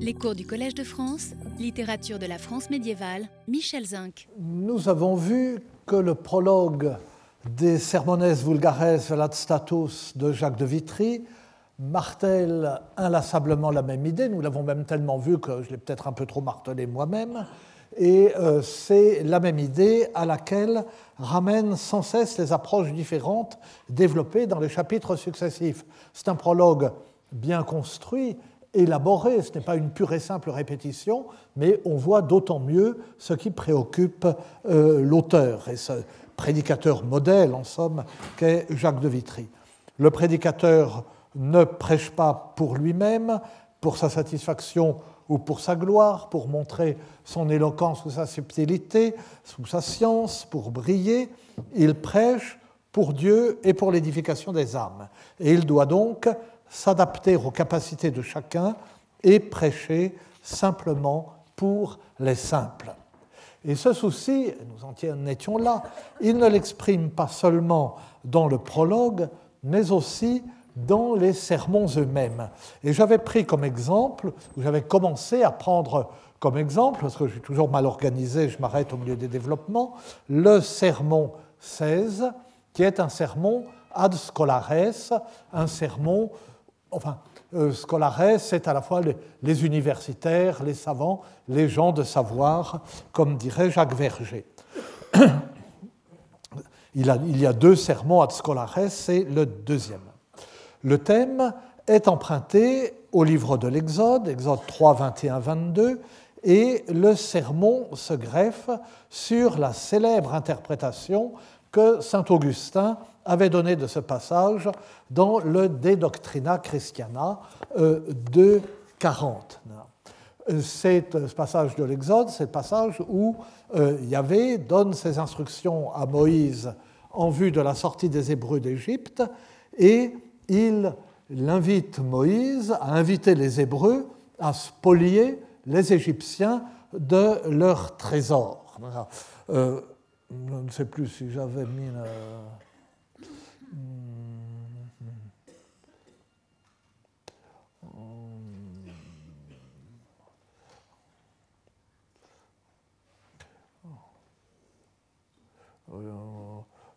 Les cours du Collège de France, littérature de la France médiévale, Michel Zinc. Nous avons vu que le prologue des Sermones Vulgares Velat Status de Jacques de Vitry martèle inlassablement la même idée. Nous l'avons même tellement vu que je l'ai peut-être un peu trop martelé moi-même. Et euh, c'est la même idée à laquelle ramènent sans cesse les approches différentes développées dans les chapitres successifs. C'est un prologue bien construit, élaboré, ce n'est pas une pure et simple répétition, mais on voit d'autant mieux ce qui préoccupe euh, l'auteur et ce prédicateur modèle, en somme, qu'est Jacques de Vitry. Le prédicateur ne prêche pas pour lui-même, pour sa satisfaction ou pour sa gloire, pour montrer son éloquence ou sa subtilité, sous sa science, pour briller. Il prêche pour Dieu et pour l'édification des âmes. Et il doit donc s'adapter aux capacités de chacun et prêcher simplement pour les simples. Et ce souci, nous en étions là, il ne l'exprime pas seulement dans le prologue, mais aussi dans les sermons eux-mêmes. Et j'avais pris comme exemple, ou j'avais commencé à prendre comme exemple, parce que je suis toujours mal organisé, je m'arrête au milieu des développements, le sermon 16, qui est un sermon ad scholares, un sermon, enfin, euh, scolares, c'est à la fois les, universitaires, les savants, les gens de savoir, comme dirait Jacques Verger. Il, y a deux sermons ad scholares, c'est le deuxième. Le thème est emprunté au livre de l'Exode, Exode 3, 21, 22, et le sermon se greffe sur la célèbre interprétation que saint Augustin avait donnée de ce passage dans le De Doctrina Christiana euh, de 40. C'est euh, ce passage de l'Exode, c'est le passage où euh, Yahvé donne ses instructions à Moïse en vue de la sortie des Hébreux d'Égypte et il invite Moïse à inviter les Hébreux à spolier les Égyptiens de leurs trésors. Euh, je ne sais plus si j'avais mis.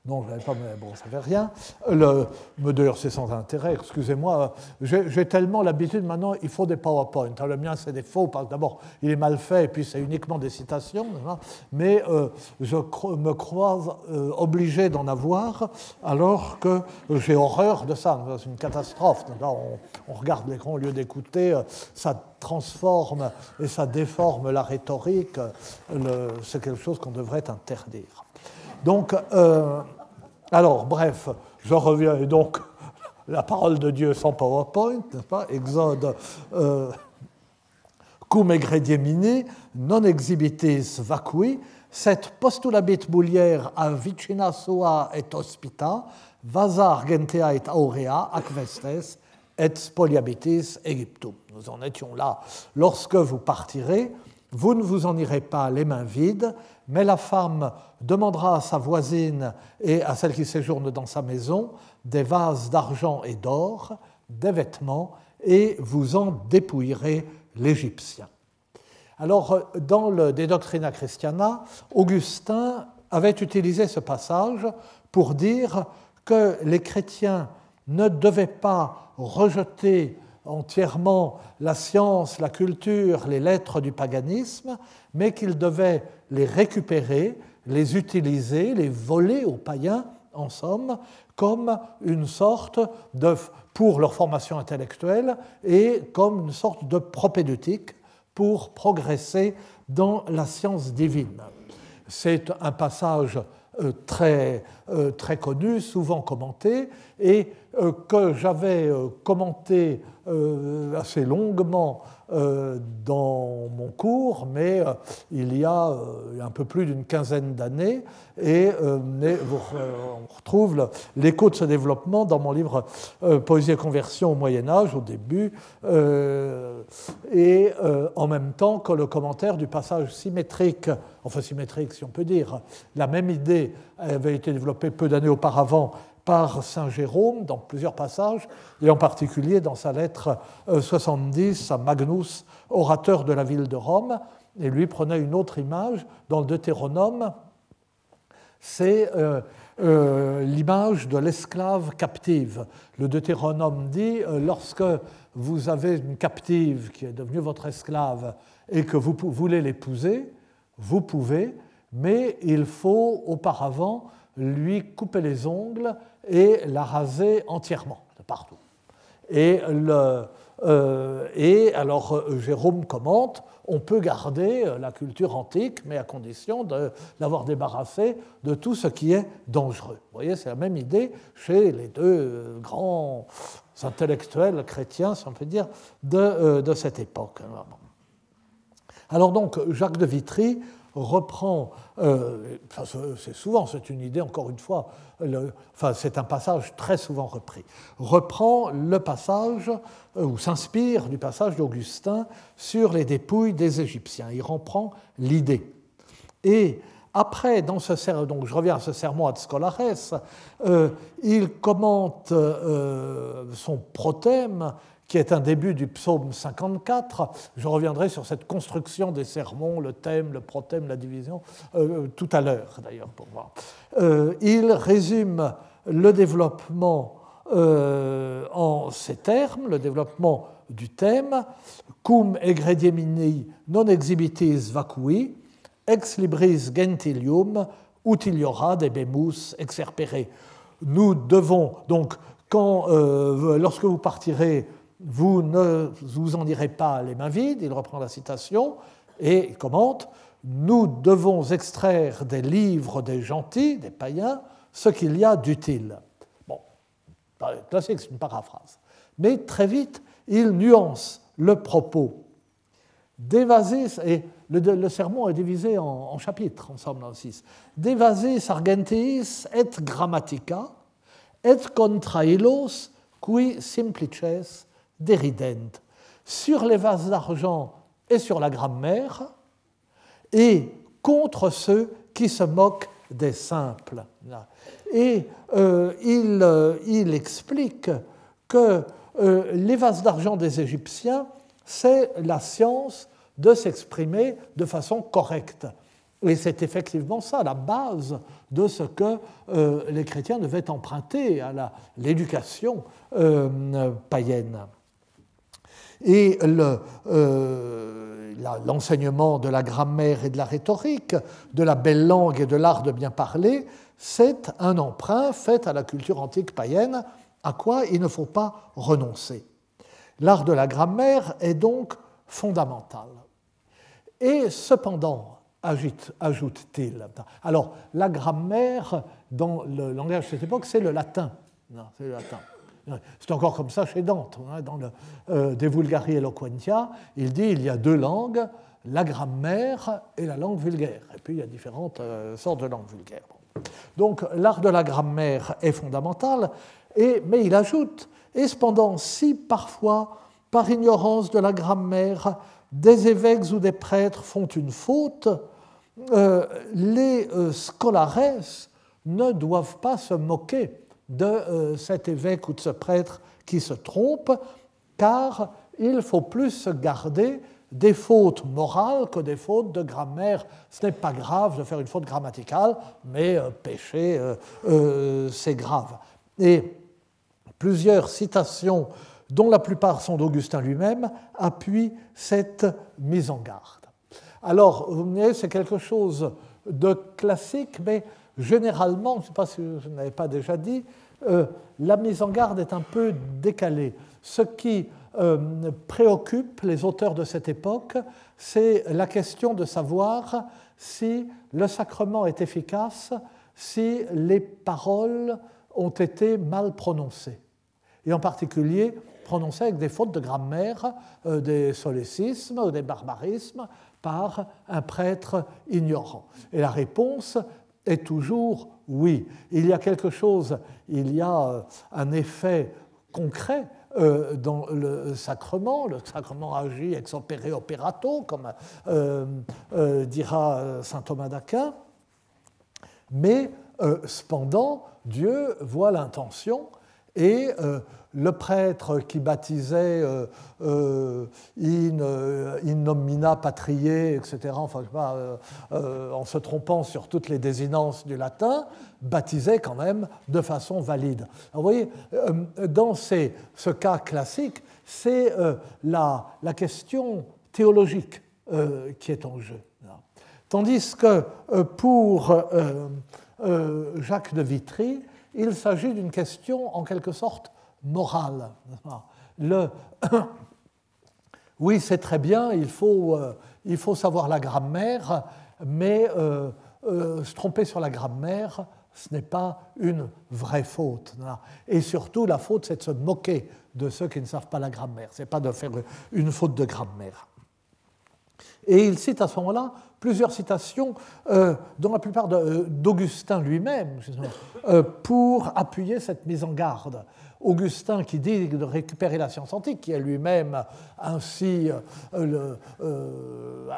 Non, je n'avais pas, mais bon, ça ne fait rien. Le, d'ailleurs, c'est sans intérêt, excusez-moi. J'ai tellement l'habitude maintenant, il faut des PowerPoint. Le mien, c'est des faux, parce que d'abord, il est mal fait, et puis c'est uniquement des citations. Mais euh, je me crois euh, obligé d'en avoir, alors que j'ai horreur de ça. C'est une catastrophe. On, regarde l'écran au lieu d'écouter, euh, ça transforme et ça déforme la rhétorique. C'est quelque chose qu'on devrait interdire. Donc, alors, bref, je reviens, et donc, la parole de Dieu sans PowerPoint, n'est-ce pas? Exode. Euh, cum egrediemini, non exhibitis vacui, set postulabit mulier a vicina sua et hospita, vasa argentea et aurea aquestes et spoliabitis Egyptum. Nous en étions là. Lorsque vous partirez, vous ne vous en irez pas les mains vides, mais la femme demandera à sa voisine et à celle qui séjourne dans sa maison des vases d'argent et d'or, des vêtements, et vous en dépouillerez l'Égyptien. Alors, dans le De Doctrina Christiana, Augustin avait utilisé ce passage pour dire que les chrétiens ne devaient pas rejeter entièrement la science, la culture, les lettres du paganisme, mais qu'ils devaient les récupérer, les utiliser, les voler aux païens, en somme, comme une sorte de, pour leur formation intellectuelle et comme une sorte de propédeutique pour progresser dans la science divine. C'est un passage très, euh, très connu, souvent commenté, et euh, que j'avais commenté assez longuement euh, dans mon cours, mais euh, il y a euh, un peu plus d'une quinzaine d'années, et on retrouve l'écho de ce développement dans mon livre Poésie et conversion au Moyen Âge, au début, et en même temps que le commentaire du passage symétrique, enfin symétrique si on peut dire, la même idée avait été développée peu d'années auparavant par Saint Jérôme dans plusieurs passages, et en particulier dans sa lettre 70 à Magnus, orateur de la ville de Rome. Et lui prenait une autre image dans le Deutéronome, c'est euh, l'image de l'esclave captive. Le Deutéronome dit, euh, lorsque vous avez une captive qui est devenue votre esclave et que vous voulez l'épouser, vous pouvez, mais il faut auparavant lui couper les ongles et la raser entièrement, de partout. Et, euh, alors Jérôme commente, on peut garder euh, la culture antique, mais à condition de l'avoir débarrassé de tout ce qui est dangereux. Vous voyez, c'est la même idée chez les deux euh, grands intellectuels chrétiens, si on peut dire, de, euh, cette époque. Alors donc, Jacques de Vitry reprend, euh, c'est souvent, c'est une idée encore une fois, enfin c'est un passage très souvent repris, reprend le passage, euh, ou s'inspire du passage d'Augustin sur les dépouilles des Égyptiens. Il reprend l'idée. Et après, dans ce, donc je reviens à ce sermon ad Scholares, euh, il commente son prothème qui est un début du psaume 54. Je reviendrai sur cette construction des sermons, le thème, le prothème, la division, euh, tout à l'heure d'ailleurs pour voir. Euh, il résume le développement euh, en ces termes, le développement du thème, cum egrediemini non exhibitis vacui, ex libris gentilium, utiliora debemus exerpere. Nous devons donc, quand, lorsque vous partirez vous ne vous en direz pas les mains vides, il reprend la citation et commente Nous devons extraire des livres des gentils, des païens, ce qu'il y a d'utile. Bon, classique, c'est une paraphrase. Mais très vite, il nuance le propos. D'évasis, et le, sermon est divisé en, chapitres, ensemble dans le 6. D'évasis argentis et grammatica, et contrailos qui simplices sur les vases d'argent et sur la grammaire, et contre ceux qui se moquent des simples. Et euh, il, euh, il, explique que euh, les vases d'argent des Égyptiens, c'est la science de s'exprimer de façon correcte. Et c'est effectivement ça, la base de ce que les chrétiens devaient emprunter à l'éducation païenne. Et euh, l'enseignement de la grammaire et de la rhétorique, de la belle langue et de l'art de bien parler, c'est un emprunt fait à la culture antique païenne à quoi il ne faut pas renoncer. L'art de la grammaire est donc fondamental. Et cependant, ajoute-t-il, alors la grammaire dans le langage de cette époque, c'est le latin. c'est le latin. C'est encore comme ça chez Dante. Hein, dans le euh, De Vulgari Eloquentia, il dit il y a deux langues, la grammaire et la langue vulgaire. Et puis il y a différentes euh, sortes de langues vulgaires. Donc l'art de la grammaire est fondamental, et, mais il ajoute, et cependant, si parfois, par ignorance de la grammaire, des évêques ou des prêtres font une faute, euh, les scolares ne doivent pas se moquer de euh, cet évêque ou de ce prêtre qui se trompe, car il faut plus se garder des fautes morales que des fautes de grammaire. Ce n'est pas grave de faire une faute grammaticale, mais euh, pécher, euh, c'est grave. Et plusieurs citations, dont la plupart sont d'Augustin lui-même, appuient cette mise en garde. Alors, vous voyez, c'est quelque chose de classique, mais généralement, je ne sais pas si je n'avais pas déjà dit, euh, la mise en garde est un peu décalée. Ce qui euh, préoccupe les auteurs de cette époque, c'est la question de savoir si le sacrement est efficace, si les paroles ont été mal prononcées. Et en particulier, prononcées avec des fautes de grammaire, euh, des solécismes ou des barbarismes par un prêtre ignorant. Et la réponse est toujours oui. Il y a quelque chose, il y a euh, un effet concret euh, dans le sacrement. Le sacrement agit ex opere operato, comme euh, dira saint Thomas d'Aquin. Mais cependant, Dieu voit l'intention et le prêtre qui baptisait euh, euh, in, euh, in, nomina patriae, etc., enfin, en se trompant sur toutes les désinences du latin, baptisait quand même de façon valide. vous voyez, dans ce cas classique, c'est la, la, question théologique qui est en jeu. Tandis que pour Jacques de Vitry, il s'agit d'une question en quelque sorte morale. Le, oui, c'est très bien, il faut, euh, il faut savoir la grammaire, mais euh, euh, se tromper sur la grammaire, ce n'est pas une vraie faute. Et surtout, la faute, c'est de se moquer de ceux qui ne savent pas la grammaire. Ce n'est pas de faire une faute de grammaire. Et il cite à ce moment-là plusieurs citations, dont la plupart d'Augustin lui-même, pour appuyer cette mise en garde. Augustin qui dit de récupérer la science antique, qui est lui-même ainsi euh, euh,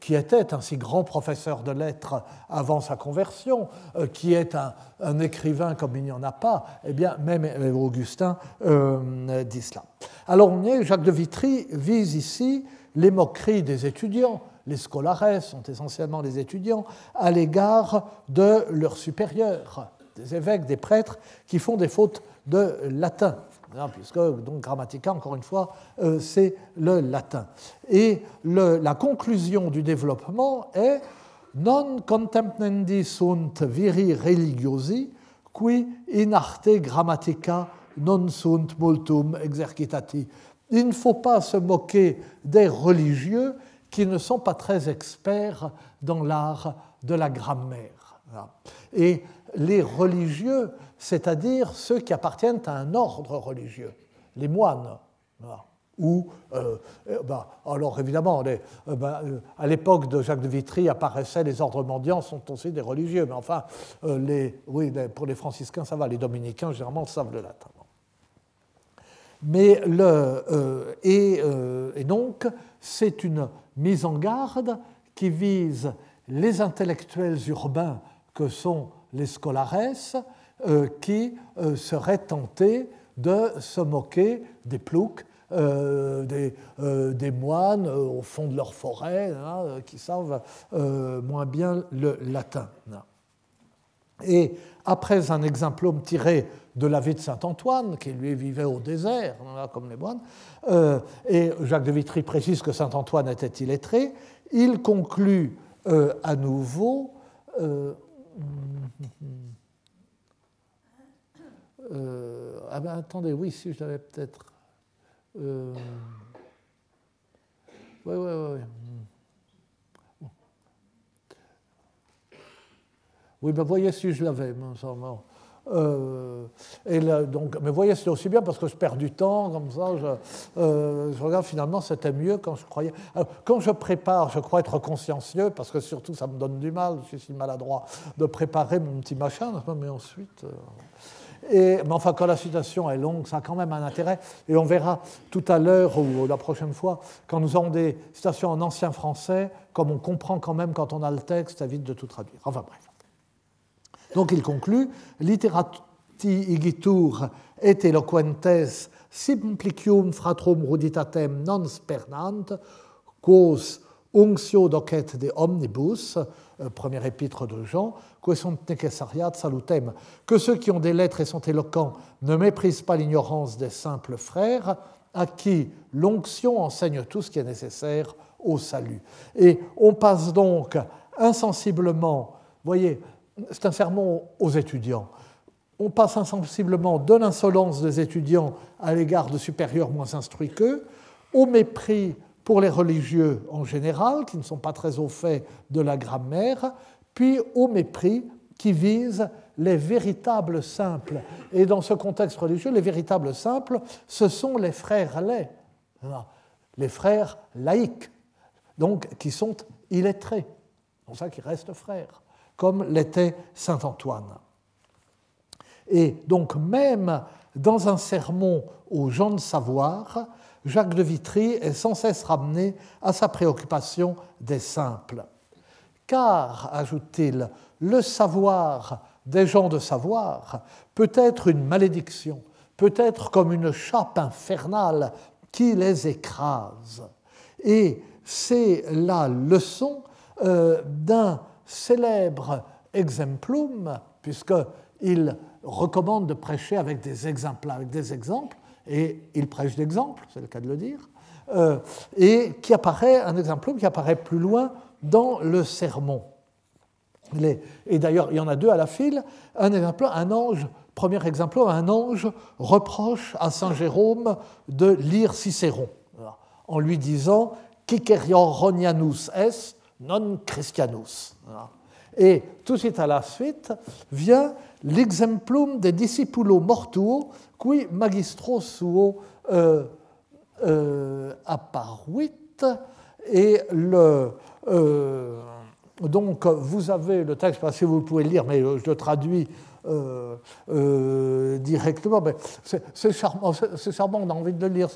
qui était un si grand professeur de lettres avant sa conversion, euh, qui est un, écrivain comme il n'y en a pas, eh bien même Augustin dit cela. Alors Jacques de Vitry vise ici les moqueries des étudiants, les scolares sont essentiellement les étudiants, à l'égard de leurs supérieurs, des évêques, des prêtres, qui font des fautes de latin, hein, puisque donc Grammatica, encore une fois, euh, c'est le latin. Et la conclusion du développement est non contempnendi sunt viri religiosi, qui in arte grammatica non sunt multum exercitati. Il ne faut pas se moquer des religieux qui ne sont pas très experts dans l'art de la grammaire. Et les religieux c'est-à-dire ceux qui appartiennent à un ordre religieux, les moines. Ou, euh, euh, bah, alors évidemment, euh, bah, à l'époque de Jacques de Vitry apparaissaient les ordres mendiants, sont aussi des religieux, mais enfin, les, oui, pour les franciscains, ça va, les dominicains, généralement, savent le latin. Mais le, et, et donc, c'est une mise en garde qui vise les intellectuels urbains que sont les scolares, euh, qui euh, seraient tentés de se moquer des ploucs, euh, des, moines au fond de leur forêt, hein, qui savent moins bien le latin. Et après un exemplum tiré de la vie de saint Antoine, qui lui vivait au désert, comme les moines, et Jacques de Vitry précise que saint Antoine était illettré, il conclut à nouveau. Ah ben attendez, oui, si je l'avais peut-être. Euh, oui, oui, oui. Oui, ben voyez si je l'avais. Euh, et donc, mais voyez, c'est aussi bien parce que je perds du temps, comme ça, je, euh, regarde finalement, c'était mieux quand je croyais. quand je prépare, je crois être consciencieux, parce que surtout ça me donne du mal, je suis si maladroit, de préparer mon petit machin, mais ensuite. Et, mais enfin, quand la citation est longue, ça a quand même un intérêt. Et on verra tout à l'heure ou la prochaine fois, quand nous aurons des citations en ancien français, comme on comprend quand même quand on a le texte, ça évite de tout traduire. Enfin bref. Donc il conclut Literati igitur et eloquentes simplicium fratrum ruditatem non spernant, quos unctio docet de omnibus, euh, premier épître de Jean, salutem, que ceux qui ont des lettres et sont éloquents ne méprisent pas l'ignorance des simples frères, à qui l'onction enseigne tout ce qui est nécessaire au salut. Et on passe donc insensiblement, voyez, c'est un sermon aux étudiants, on passe insensiblement de l'insolence des étudiants à l'égard de supérieurs moins instruits qu'eux, au mépris pour les religieux en général, qui ne sont pas très au fait de la grammaire, puis au mépris qui vise les véritables simples. Et dans ce contexte religieux, les véritables simples, ce sont les frères laits, les frères laïcs, donc qui sont illettrés. C'est pour ça qu'ils restent frères, comme l'était saint Antoine. Et donc même dans un sermon aux gens de savoir, Jacques de Vitry est sans cesse ramené à sa préoccupation des simples. Car, ajoute-t-il, le savoir des gens de savoir peut être une malédiction, peut être comme une chape infernale qui les écrase. Et c'est la leçon euh, d'un célèbre exemplum, puisqu'il recommande de prêcher avec des exemples, avec des exemples, et il prêche d'exemples, c'est le cas de le dire, euh, et qui apparaît, un exemplum qui apparaît plus loin dans le sermon. et d'ailleurs, il y en a deux à la file. Un exemple, un ange, premier exemple, un ange reproche à Saint Jérôme de lire Cicéron, en lui disant Ronianus es non Christianus. Et tout de suite à la suite vient l'exemplum de discipulo mortuo qui magistro suo euh, euh, apparuit. Et le, euh, donc vous avez le texte, si vous pouvez le lire, mais je le traduis directement. C'est charmant, c'est charmant, on a envie de le lire.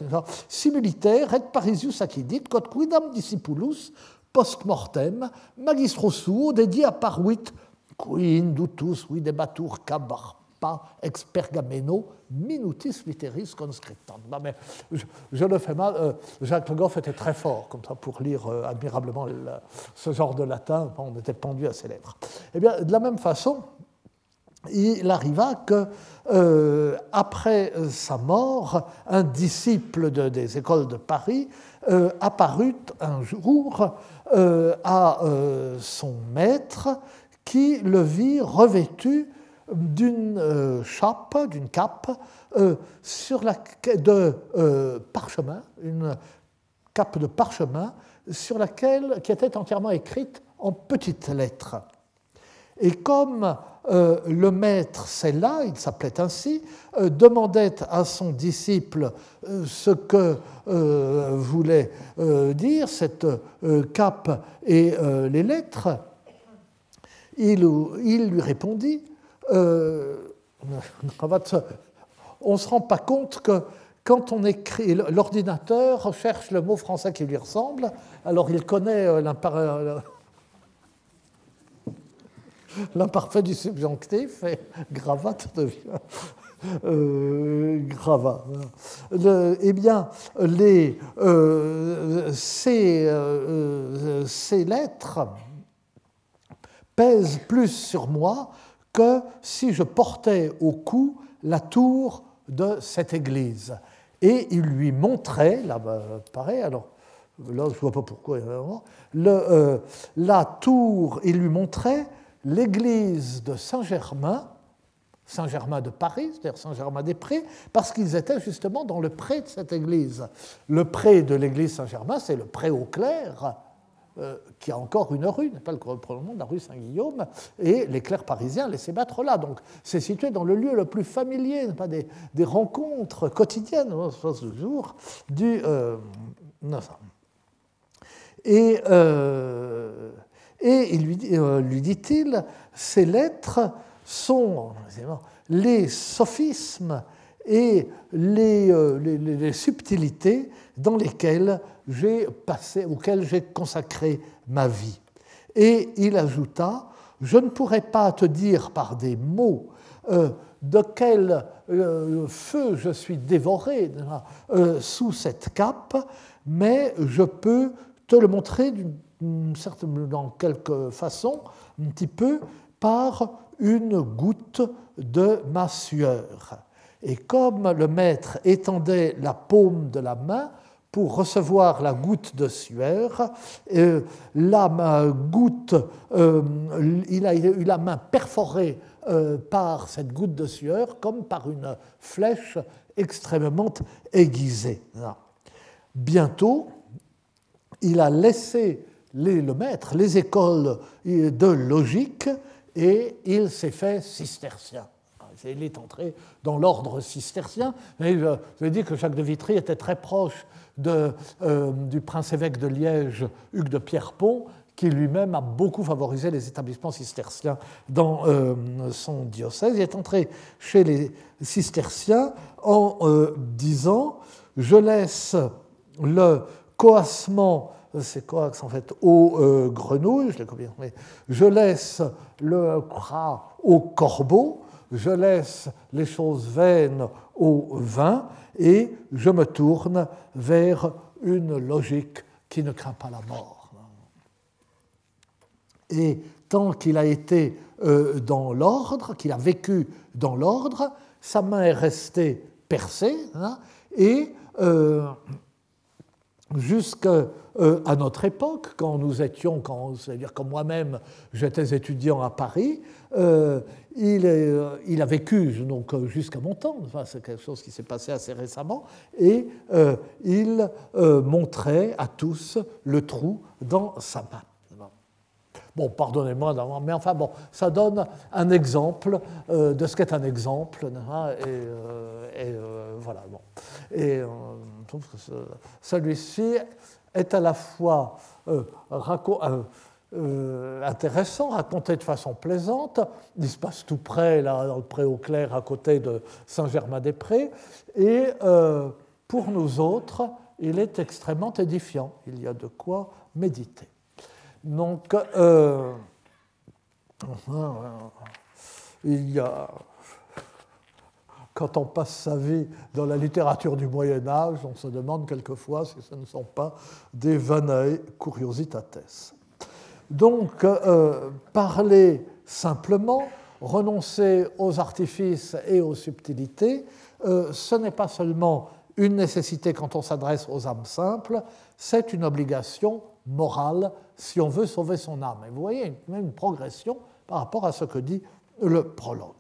Similitaire, et parisius accidit, quod quidam discipulus post-mortem, magistro suo, dédié à Paruit, qui indutus videbatur cabarpa ex pergameno minutis literis conscriptant. mais je, le fais mal. Euh, Jacques Le Goff était très fort comme ça pour lire euh, admirablement ce genre de latin. On était pendu à ses lèvres. Eh bien, de la même façon, il arriva que euh, après sa mort, un disciple des écoles de Paris apparut un jour euh, à euh, son maître qui le vit revêtu d'une euh, chape, d'une cape, sur de parchemin, une cape de parchemin sur laquelle, qui était entièrement écrite en petites lettres. Et comme le maître là, il s'appelait ainsi, demandait à son disciple ce que voulait dire cette cape et les lettres, il, lui répondit on ne se rend pas compte que quand on écrit, l'ordinateur recherche le mot français qui lui ressemble, alors il connaît l'imparfait du subjonctif et gravate devient euh, gravat. eh bien, euh, ces, euh, ces, lettres pèsent plus sur moi que si je portais au cou la tour de cette église. Et il lui montrait, là, bah, pareil, alors là, je ne vois pas pourquoi, le, la tour, il lui montrait l'église de Saint-Germain, Saint-Germain de Paris, c'est-à-dire Saint-Germain-des-Prés, parce qu'ils étaient justement dans le pré de cette église. Le pré de l'église Saint-Germain, c'est le pré au clair, euh, qui a encore une rue, n'est pas le pronom de la rue Saint-Guillaume, et les clercs parisiens laissaient battre là. Donc c'est situé dans le lieu le plus familier, pas des, rencontres quotidiennes, ce jour, du. Euh, et. Euh, et euh, lui dit-il, ces lettres sont les sophismes et euh, les, les, subtilités dans lesquelles j'ai passé, auxquelles j'ai consacré ma vie. Et il ajouta, je ne pourrais pas te dire par des mots euh, de quel feu je suis dévoré sous cette cape, mais je peux te le montrer d'une dans quelque façon, un petit peu, par une goutte de ma sueur. Et comme le maître étendait la paume de la main pour recevoir la goutte de sueur, euh, la goutte, euh, il a eu la main perforée euh, par cette goutte de sueur comme par une flèche extrêmement aiguisée. Bientôt, il a laissé le maître, les écoles de logique, et il s'est fait cistercien. Il est entré dans l'ordre cistercien. Et je, dit que Jacques de Vitry était très proche euh, du prince-évêque de Liège, Hugues de Pierrepont, qui lui-même a beaucoup favorisé les établissements cisterciens dans euh, son diocèse. Il est entré chez les cisterciens en euh, disant Je laisse le coassement c'est quoi en fait Aux grenouilles, je l'ai mais je laisse le crat au corbeau, je laisse les choses vaines au vin, et je me tourne vers une logique qui ne craint pas la mort. Et tant qu'il a été euh, dans l'ordre, qu'il a vécu dans l'ordre, sa main est restée percée, hein, et euh, jusqu'à euh, notre époque, quand nous étions, c'est-à-dire quand moi-même j'étais étudiant à Paris, il, il, a vécu jusqu'à mon temps, enfin, c'est quelque chose qui s'est passé assez récemment, et il montrait à tous le trou dans sa main. Bon, pardonnez-moi, mais enfin bon, ça donne un exemple euh, de ce qu'est un exemple. Hein, et, euh, euh, voilà. Bon. Et celui-ci est à la fois intéressant, raconté de façon plaisante. Il se passe tout près, là, dans le pré au clair, à côté de Saint-Germain-des-Prés. Et pour nous autres, il est extrêmement édifiant. Il y a de quoi méditer. Donc, euh, il y a, quand on passe sa vie dans la littérature du Moyen Âge, on se demande quelquefois si ce ne sont pas des vanae curiositates. Donc, euh, parler simplement, renoncer aux artifices et aux subtilités, euh, ce n'est pas seulement une nécessité quand on s'adresse aux âmes simples, c'est une obligation morale si on veut sauver son âme. Et vous voyez même une progression par rapport à ce que dit le prologue.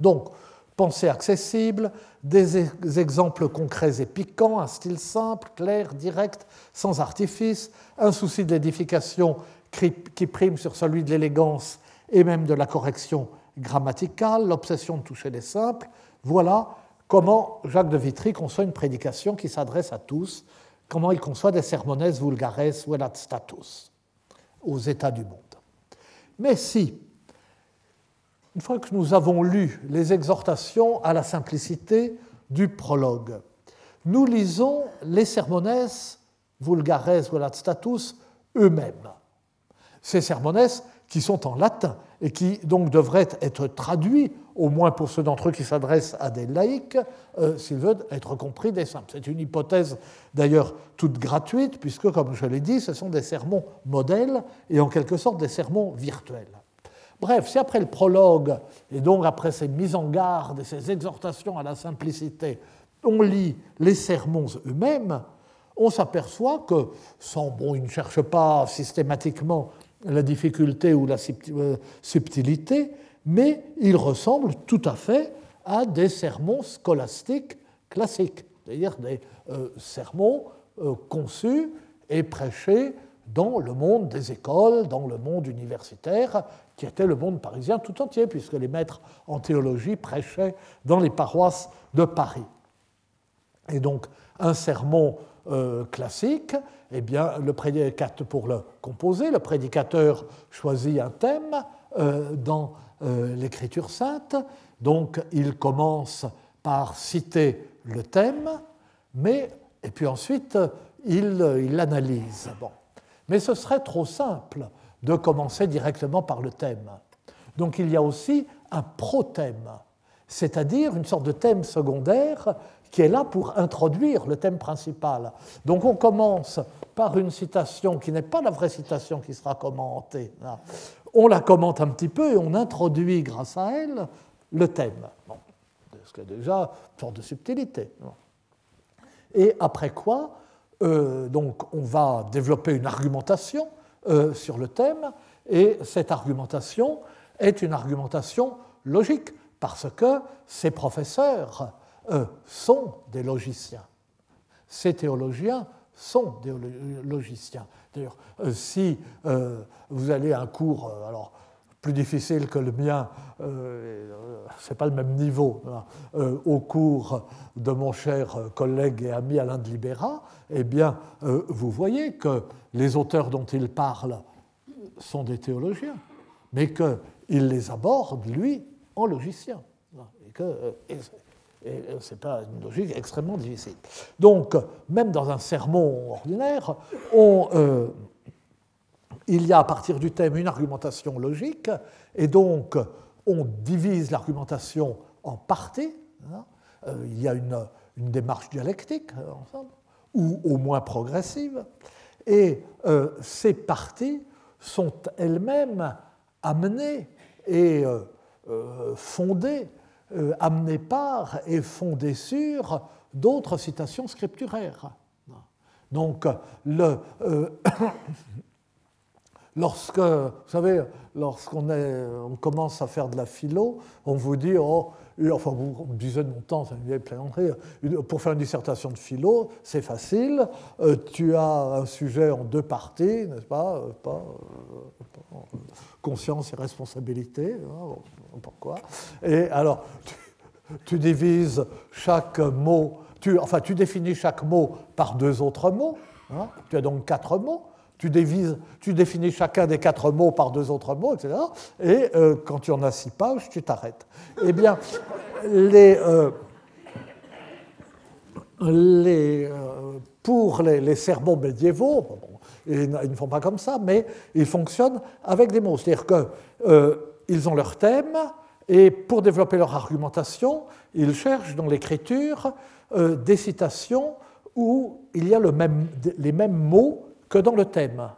Donc, pensée accessible, des exemples concrets et piquants, un style simple, clair, direct, sans artifice, un souci de l'édification qui prime sur celui de l'élégance et même de la correction grammaticale, l'obsession de toucher les simples. Voilà comment Jacques de Vitry conçoit une prédication qui s'adresse à tous, comment il conçoit des sermones vulgares velat status? Aux états du monde. Mais si, une fois que nous avons lu les exhortations à la simplicité du prologue, nous lisons les sermones vulgares velat status eux-mêmes. Ces sermones qui sont en latin et qui donc devraient être traduits au moins pour ceux d'entre eux qui s'adressent à des laïcs, euh, s'ils veulent être compris des simples. C'est une hypothèse d'ailleurs toute gratuite, puisque, comme je l'ai dit, ce sont des sermons modèles et en quelque sorte des sermons virtuels. Bref, si après le prologue, et donc après ces mises en garde et ces exhortations à la simplicité, on lit les sermons eux-mêmes, on s'aperçoit que, sans, bon, ils ne cherchent pas systématiquement la difficulté ou la euh, subtilité, mais il ressemble tout à fait à des sermons scolastiques classiques, c'est-à-dire des euh, sermons euh, conçus et prêchés dans le monde des écoles, dans le monde universitaire, qui était le monde parisien tout entier, puisque les maîtres en théologie prêchaient dans les paroisses de Paris. Et donc, un sermon euh, classique, eh bien, le prédicateur, pour le composer, le prédicateur choisit un thème dans euh, l'écriture sainte. Donc il commence par citer le thème, mais, et puis ensuite il, l'analyse. Bon. Mais ce serait trop simple de commencer directement par le thème. Donc il y a aussi un pro-thème, c'est-à-dire une sorte de thème secondaire qui est là pour introduire le thème principal. Donc on commence par une citation qui n'est pas la vraie citation qui sera commentée, on la commente un petit peu et on introduit grâce à elle le thème. Ce qui est déjà sorte de subtilité. Et après quoi, euh, donc on va développer une argumentation euh, sur le thème, et cette argumentation est une argumentation logique, parce que ces professeurs euh, sont des logiciens. Ces théologiens sont des logiciens. D'ailleurs, euh, si euh, vous allez à un cours, euh, alors plus difficile que le mien, ce n'est pas le même niveau, hein, au cours de mon cher collègue et ami Alain de Libera, eh bien, vous voyez que les auteurs dont il parle sont des théologiens, mais qu'il les aborde, lui, en logicien. Et que, ce n'est pas une logique extrêmement difficile. Donc, même dans un sermon ordinaire, il y a à partir du thème une argumentation logique, et donc on divise l'argumentation en parties. Hein. il y a une, démarche dialectique ensemble, ou au moins progressive, et ces parties sont elles-mêmes amenées et euh, euh, fondées, euh, amenées par et fondées sur d'autres citations scripturaires. Donc, le, lorsque, vous savez, lorsqu'on on commence à faire de la philo, on vous dit, oh, enfin, vous me disait de mon temps, c'est une vieille plaisanterie, pour faire une dissertation de philo, c'est facile, euh, tu as un sujet en deux parties, n'est-ce pas, euh, pas, euh, Conscience et responsabilité, hein, pourquoi. Et alors, tu, divises chaque mot, enfin, tu définis chaque mot par deux autres mots, hein, tu as donc quatre mots, tu, tu, définis chacun des quatre mots par deux autres mots, etc. Et euh, quand tu en as six pages, tu t'arrêtes. Eh bien, les, euh, euh, pour les, les, sermons médiévaux, ils, ne font pas comme ça, mais ils fonctionnent avec des mots. C'est-à-dire qu'ils ont leur thème, et pour développer leur argumentation, ils cherchent dans l'écriture des citations où il y a même, les mêmes mots que dans le thème.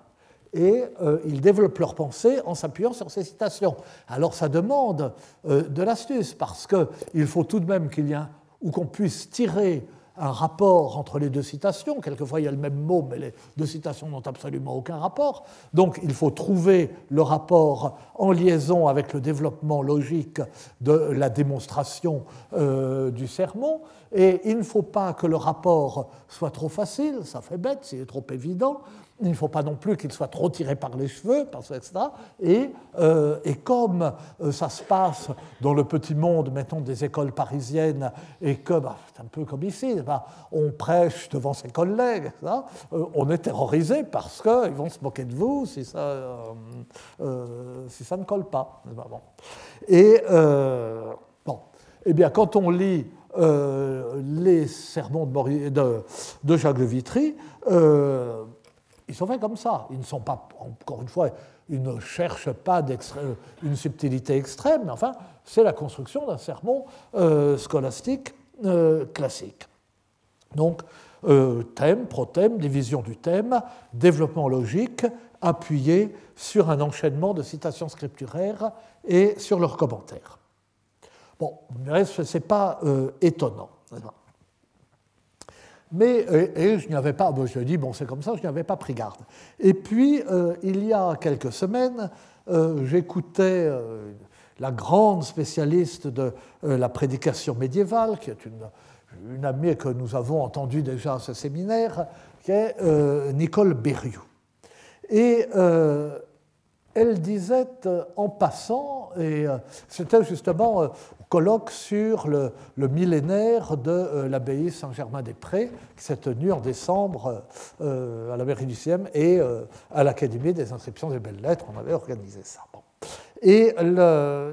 Et euh, ils développent leur pensée en s'appuyant sur ces citations. Alors ça demande euh, de l'astuce, parce qu'il faut tout de même qu'il y ait ou qu'on puisse tirer un rapport entre les deux citations. Quelquefois, il y a le même mot, mais les deux citations n'ont absolument aucun rapport. Donc, il faut trouver le rapport en liaison avec le développement logique de la démonstration euh, du sermon. Et il ne faut pas que le rapport soit trop facile, ça fait bête s'il est trop évident. Il ne faut pas non plus qu'il soit trop tiré par les cheveux, parce, etc. Et, euh, et comme euh, ça se passe dans le petit monde, mettons, des écoles parisiennes, et que bah, c'est un peu comme ici, bah, on prêche devant ses collègues, euh, on est terrorisé parce qu'ils vont se moquer de vous si ça, si ça ne colle pas. Bon. Et bon, eh bien, quand on lit les sermons de, de, de Jacques de Vitry, ils sont faits comme ça. Ils ne sont pas, encore une fois, ils ne cherchent pas une subtilité extrême, mais enfin, c'est la construction d'un sermon euh, scolastique euh, classique. Donc, euh, thème, prothème, division du thème, développement logique, appuyé sur un enchaînement de citations scripturaires et sur leurs commentaires. Bon, ce n'est pas étonnant. Mais et, je n'y avais pas, je dis, bon, c'est comme ça, je n'y avais pas pris garde. Et puis, euh, il y a quelques semaines, euh, j'écoutais euh, la grande spécialiste de la prédication médiévale, qui est une, une, amie que nous avons entendue déjà à ce séminaire, qui est Nicole Berriou. Et elle disait en passant, et c'était justement colloque sur le, millénaire de euh, l'abbaye Saint-Germain-des-Prés, qui s'est tenu en décembre euh, à la mairie du CIEM et euh, à l'Académie des inscriptions et belles-lettres. On avait organisé ça. Et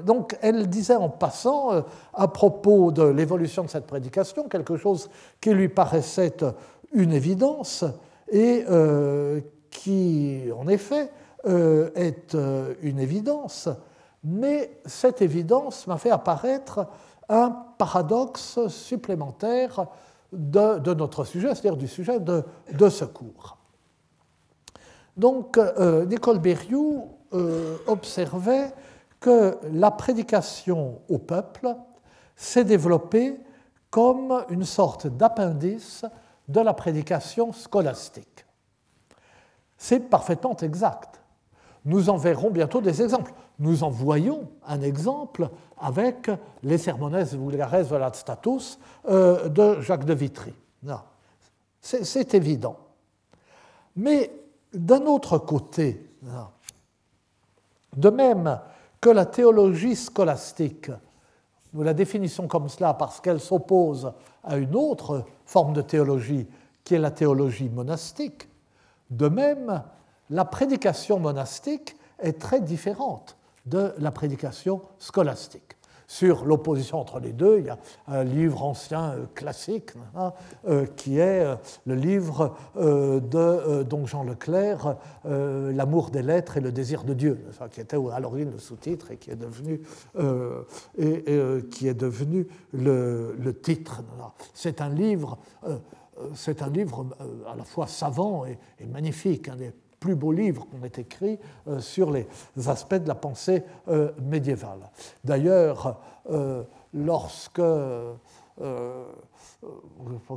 donc, elle disait en passant, à propos de l'évolution de cette prédication, quelque chose qui lui paraissait une évidence et qui, en effet, est une évidence mais cette évidence m'a fait apparaître un paradoxe supplémentaire de, notre sujet, c'est-à-dire du sujet de, secours. Donc, euh, Nicole Berrioux euh, observait que la prédication au peuple s'est développée comme une sorte d'appendice de la prédication scolastique. C'est parfaitement exact. Nous en verrons bientôt des exemples nous en voyons un exemple avec les Sermones vulgares velat status euh, de Jacques de Vitry. C'est évident. Mais d'un autre côté, de même que la théologie scolastique, nous la définissons comme cela parce qu'elle s'oppose à une autre forme de théologie qui est la théologie monastique, de même, la prédication monastique est très différente de la prédication scolastique. sur l'opposition entre les deux, il y a un livre ancien classique hein, qui est le livre de Don Jean Leclerc, L'amour des lettres et le désir de Dieu, qui était à l'origine le sous-titre et qui est devenu, et, qui est devenu le, titre. C'est un livre c'est un livre à la fois savant et, magnifique, plus beaux livres qu'on ait écrits euh, sur les aspects de la pensée euh, médiévale. D'ailleurs, euh, lorsque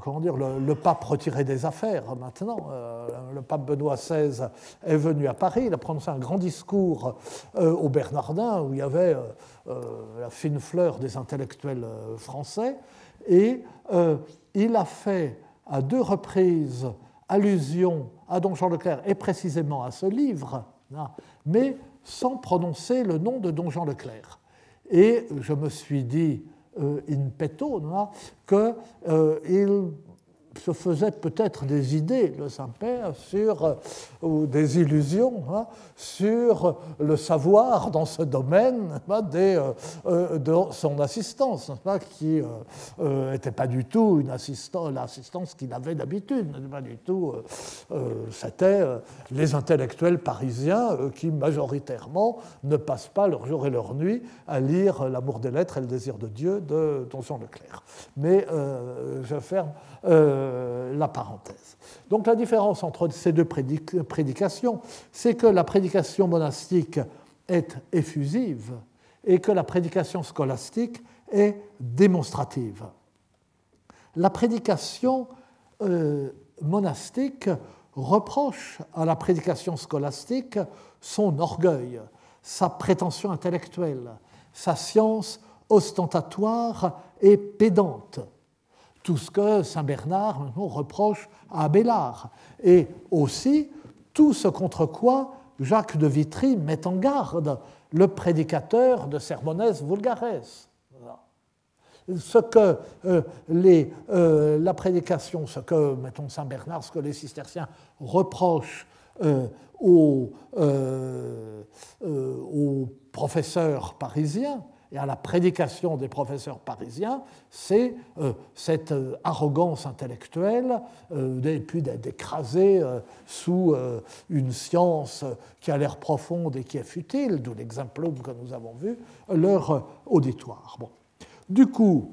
comment dire, le, pape retiré des affaires maintenant. le pape Benoît XVI est venu à Paris, il a prononcé un grand discours au Bernardin où il y avait la fine fleur des intellectuels français et il a fait à deux reprises allusion à Don Jean Leclerc et précisément à ce livre, hein, mais sans prononcer le nom de Don Jean Leclerc. Et je me suis dit, euh, in petto, hein, qu'il euh, se faisait peut-être des idées, le Saint-Père, euh, ou des illusions hein, sur le savoir dans ce domaine hein, euh, euh, de son assistance, qui n'était pas du tout une l'assistance qu'il avait d'habitude, pas du tout. C'était les intellectuels parisiens qui, majoritairement, ne passent pas leur jour et leur nuit à lire L'amour des lettres et le désir de Dieu de Tonson Leclerc. Mais je ferme. Euh, la parenthèse. Donc la différence entre ces deux prédications, c'est que la prédication monastique est effusive et que la prédication scolastique est démonstrative. La prédication euh, monastique reproche à la prédication scolastique son orgueil, sa prétention intellectuelle, sa science ostentatoire et pédante, tout ce que Saint Bernard reproche à Abélard, et aussi tout ce contre quoi Jacques de Vitry met en garde le prédicateur de Sermones Vulgares. Ce que euh, euh, la prédication, ce que, mettons, Saint Bernard, ce que les cisterciens reprochent euh, aux professeurs parisiens, et à la prédication des professeurs parisiens, c'est euh, cette euh, arrogance intellectuelle, euh, et puis d'écraser sous une science qui a l'air profonde et qui est futile, d'où l'exemple que nous avons vu, leur auditoire. Du coup,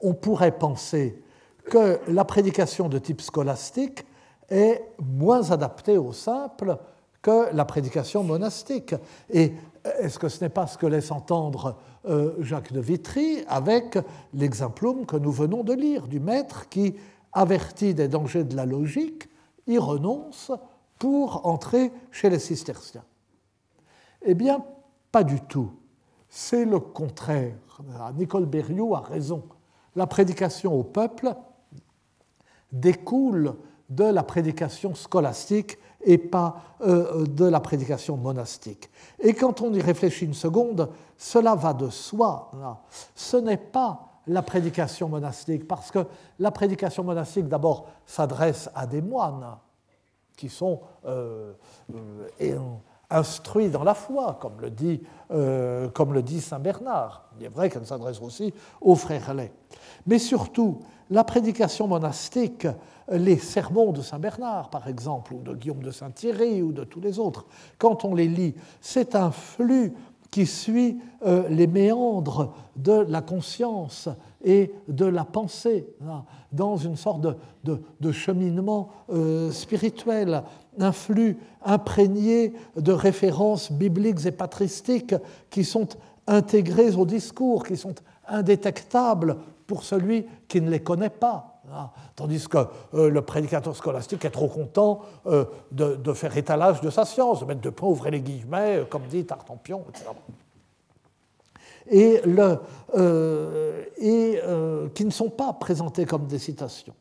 on pourrait penser que la prédication de type scolastique est moins adaptée au simple que la prédication monastique. Et est-ce que ce n'est pas ce que laisse entendre euh, Jacques de Vitry avec l'exemplum que nous venons de lire du maître qui, averti des dangers de la logique, y renonce pour entrer chez les cisterciens Eh bien, pas du tout. C'est le contraire. Nicole Berriot a raison. La prédication au peuple découle de la prédication scolastique et pas euh, de la prédication monastique. Et quand on y réfléchit une seconde, cela va de soi. Ce n'est pas la prédication monastique, parce que la prédication monastique, d'abord, s'adresse à des moines qui sont euh, euh, instruits dans la foi, comme le dit, comme le dit Saint Bernard. Il est vrai qu'elle s'adresse aussi aux frères laits. Mais surtout, la prédication monastique les sermons de Saint Bernard, par exemple, ou de Guillaume de Saint-Thierry, ou de tous les autres, quand on les lit, c'est un flux qui suit euh, les méandres de la conscience et de la pensée, hein, dans une sorte de, cheminement euh, spirituel, un flux imprégné de références bibliques et patristiques qui sont intégrées au discours, qui sont indétectables pour celui qui ne les connaît pas. Ah, tandis que euh, le prédicateur scolastique est trop content euh, de, faire étalage de sa science, de mettre de point, ouvrir les guillemets, euh, comme dit Tartampion, etc. Et qui ne sont pas présentés comme des citations.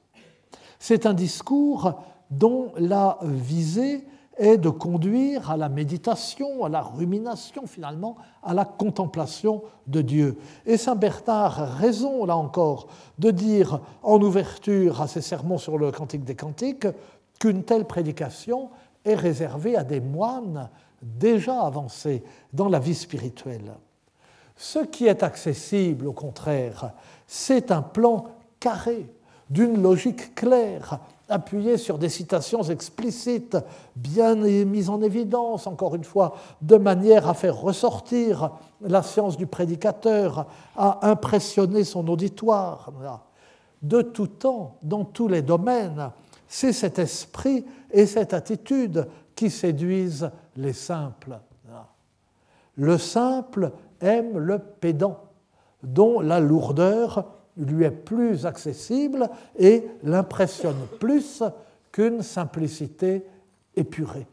C'est un discours dont la visée est de conduire à la méditation, à la rumination finalement, à la contemplation de Dieu. Et Saint Bernard a raison, là encore, de dire en ouverture à ses sermons sur le Cantique des Cantiques qu'une telle prédication est réservée à des moines déjà avancés dans la vie spirituelle. Ce qui est accessible, au contraire, c'est un plan carré, d'une logique claire, appuyé sur des citations explicites, bien mises en évidence, encore une fois, de manière à faire ressortir la science du prédicateur, à impressionner son auditoire. De tout temps, dans tous les domaines, c'est cet esprit et cette attitude qui séduisent les simples. Le simple aime le pédant, dont la lourdeur lui est plus accessible et l'impressionne plus qu'une simplicité épurée,